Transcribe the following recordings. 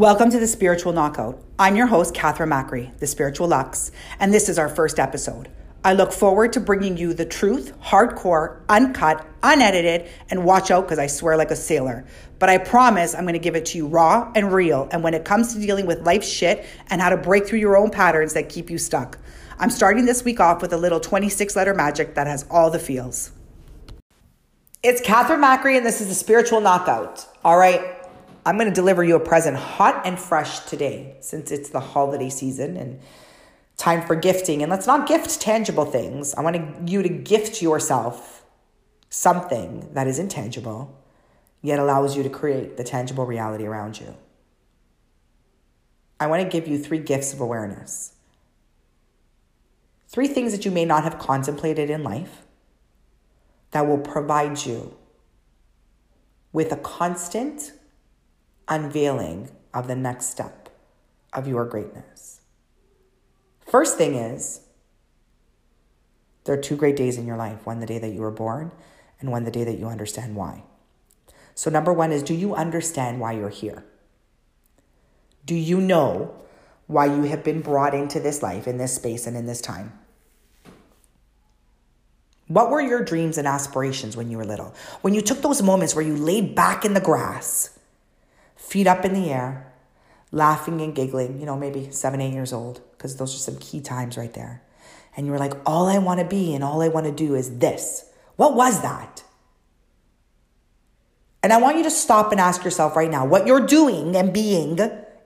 Welcome to the Spiritual Knockout. I'm your host, Catherine Macri, the Spiritual Lux, and this is our first episode. I look forward to bringing you the truth, hardcore, uncut, unedited, and watch out because I swear like a sailor. But I promise I'm going to give it to you raw and real. And when it comes to dealing with life shit and how to break through your own patterns that keep you stuck, I'm starting this week off with a little 26 letter magic that has all the feels. It's Catherine Macri, and this is the Spiritual Knockout. All right. I'm going to deliver you a present hot and fresh today since it's the holiday season and time for gifting. And let's not gift tangible things. I want you to gift yourself something that is intangible, yet allows you to create the tangible reality around you. I want to give you three gifts of awareness. Three things that you may not have contemplated in life that will provide you with a constant unveiling of the next step of your greatness. First thing is, there are two great days in your life one the day that you were born, and one the day that you understand why. So, number one is do you understand why you're here? Do you know why you have been brought into this life, in this space, and in this time? What were your dreams and aspirations when you were little? When you took those moments where you laid back in the grass feet up in the air, laughing and giggling, you know, maybe seven, eight years old, because those are some key times right there. And you were like, all I want to be and all I want to do is this. What was that? And I want you to stop and ask yourself right now what you're doing and being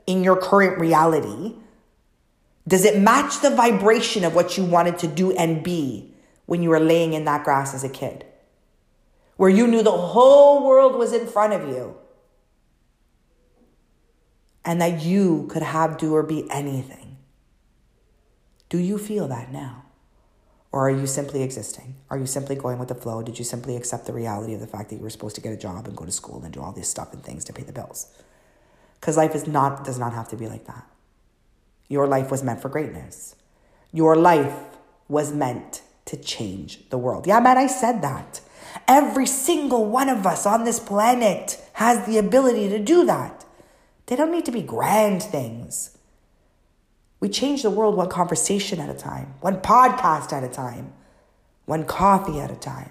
in your current reality. Does it match the vibration of what you wanted to do and be when you were laying in that grass as a kid? Where you knew the whole world was in front of you and that you could have, do, or be anything. Do you feel that now? Or are you simply existing? Are you simply going with the flow? Did you simply accept the reality of the fact that you were supposed to get a job and go to school and do all this stuff and things to pay the bills? Because life is not does not have to be like that. Your life was meant for greatness. Your life was meant to change the world. Yeah, man, I said that. Every single one of us on this planet has the ability to do that. They don't need to be grand things. We change the world one conversation at a time, one podcast at a time, one coffee at a time,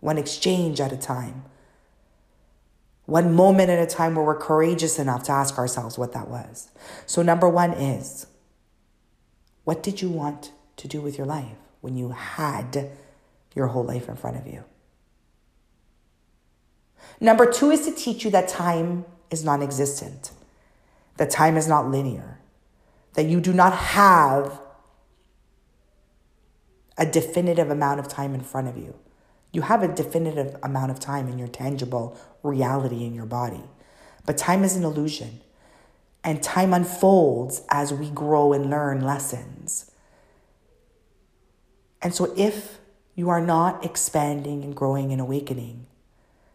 one exchange at a time, one moment at a time where we're courageous enough to ask ourselves what that was. So, number one is what did you want to do with your life when you had your whole life in front of you? Number two is to teach you that time is non existent that time is not linear, that you do not have a definitive amount of time in front of you. You have a definitive amount of time in your tangible reality in your body. But time is an illusion. And time unfolds as we grow and learn lessons. And so, if you are not expanding and growing and awakening,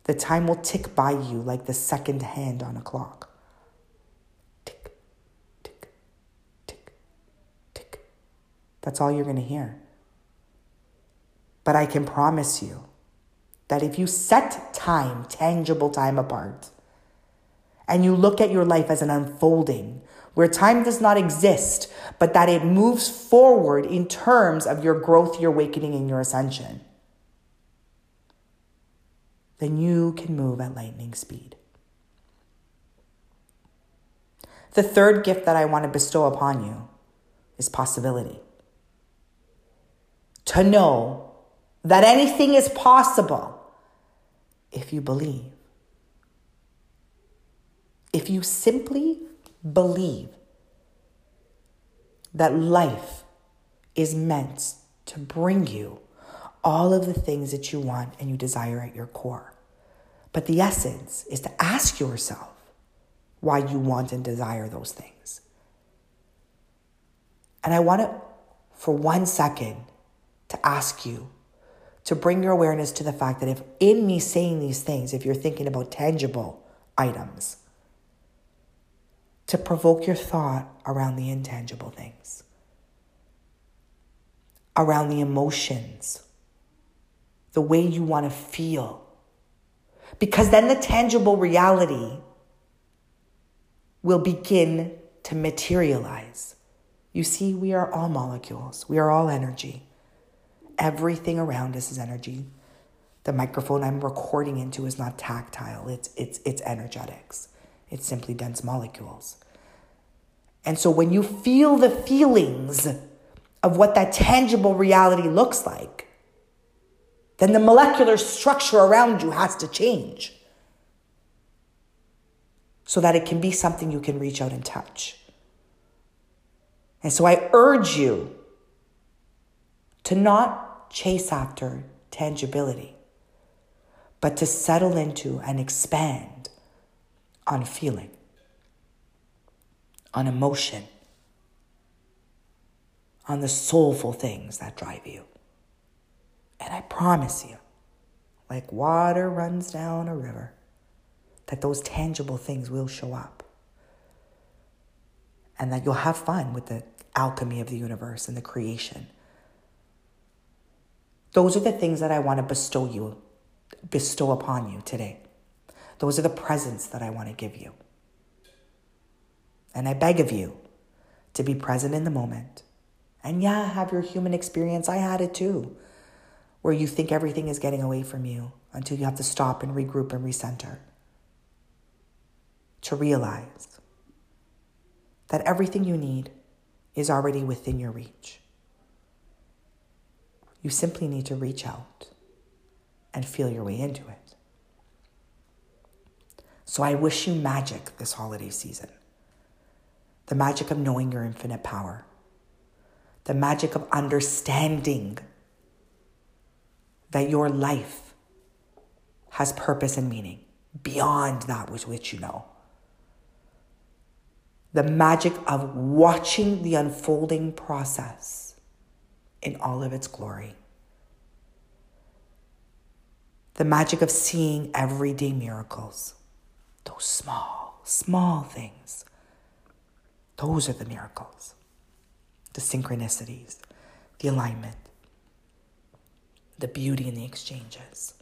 the time will tick by you like the second hand on a clock. That's all you're going to hear. But I can promise you that if you set time, tangible time apart, and you look at your life as an unfolding where time does not exist, but that it moves forward in terms of your growth, your awakening, and your ascension, then you can move at lightning speed. The third gift that I want to bestow upon you is possibility to know that anything is possible if you believe. If you simply believe that life is meant to bring you all of the things that you want and you desire at your core. But the essence is to ask yourself why you want and desire those things. And I want to, for one second, to ask you to bring your awareness to the fact that if in me saying these things, if you're thinking about tangible items, to provoke your thought around the intangible things, around the emotions, the way you want to feel. Because then the tangible reality will begin to materialize. You see, we are all molecules, we are all energy. Everything around us is energy. The microphone I'm recording into is not tactile, it's, it's, it's energetics, it's simply dense molecules. And so when you feel the feelings of what that tangible reality looks like, then the molecular structure around you has to change so that it can be something you can reach out and touch. And so I urge you to not chase after tangibility, but to settle into and expand on feeling, on emotion, on the soulful things that drive you. And I promise you, like water runs down a river, that those tangible things will show up. And that you'll have fun with the alchemy of the universe and the creation. Those are the things that I want to bestow you, bestow upon you today. Those are the presents that I want to give you. And I beg of you to be present in the moment. And yeah, have your human experience. I had it too, where you think everything is getting away from you until you have to stop and regroup and recenter. To realize that everything you need is already within your reach. You simply need to reach out and feel your way into it. So I wish you magic this holiday season. The magic of knowing your infinite power, the magic of understanding that your life has purpose and meaning beyond that which, you know. The magic of watching the unfolding process in all of its glory. The magic of seeing everyday miracles, those small, small things. Those are the miracles, the synchronicities, the alignment, the beauty in the exchanges.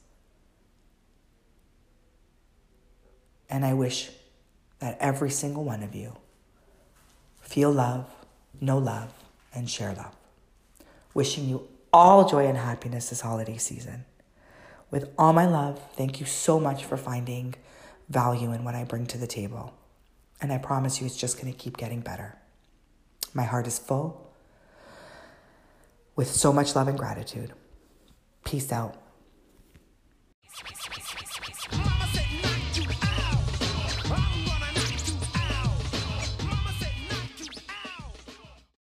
And I wish that every single one of you Feel love, know love, and share love. Wishing you all joy and happiness this holiday season. With all my love, thank you so much for finding value in what I bring to the table. And I promise you, it's just going to keep getting better. My heart is full with so much love and gratitude. Peace out.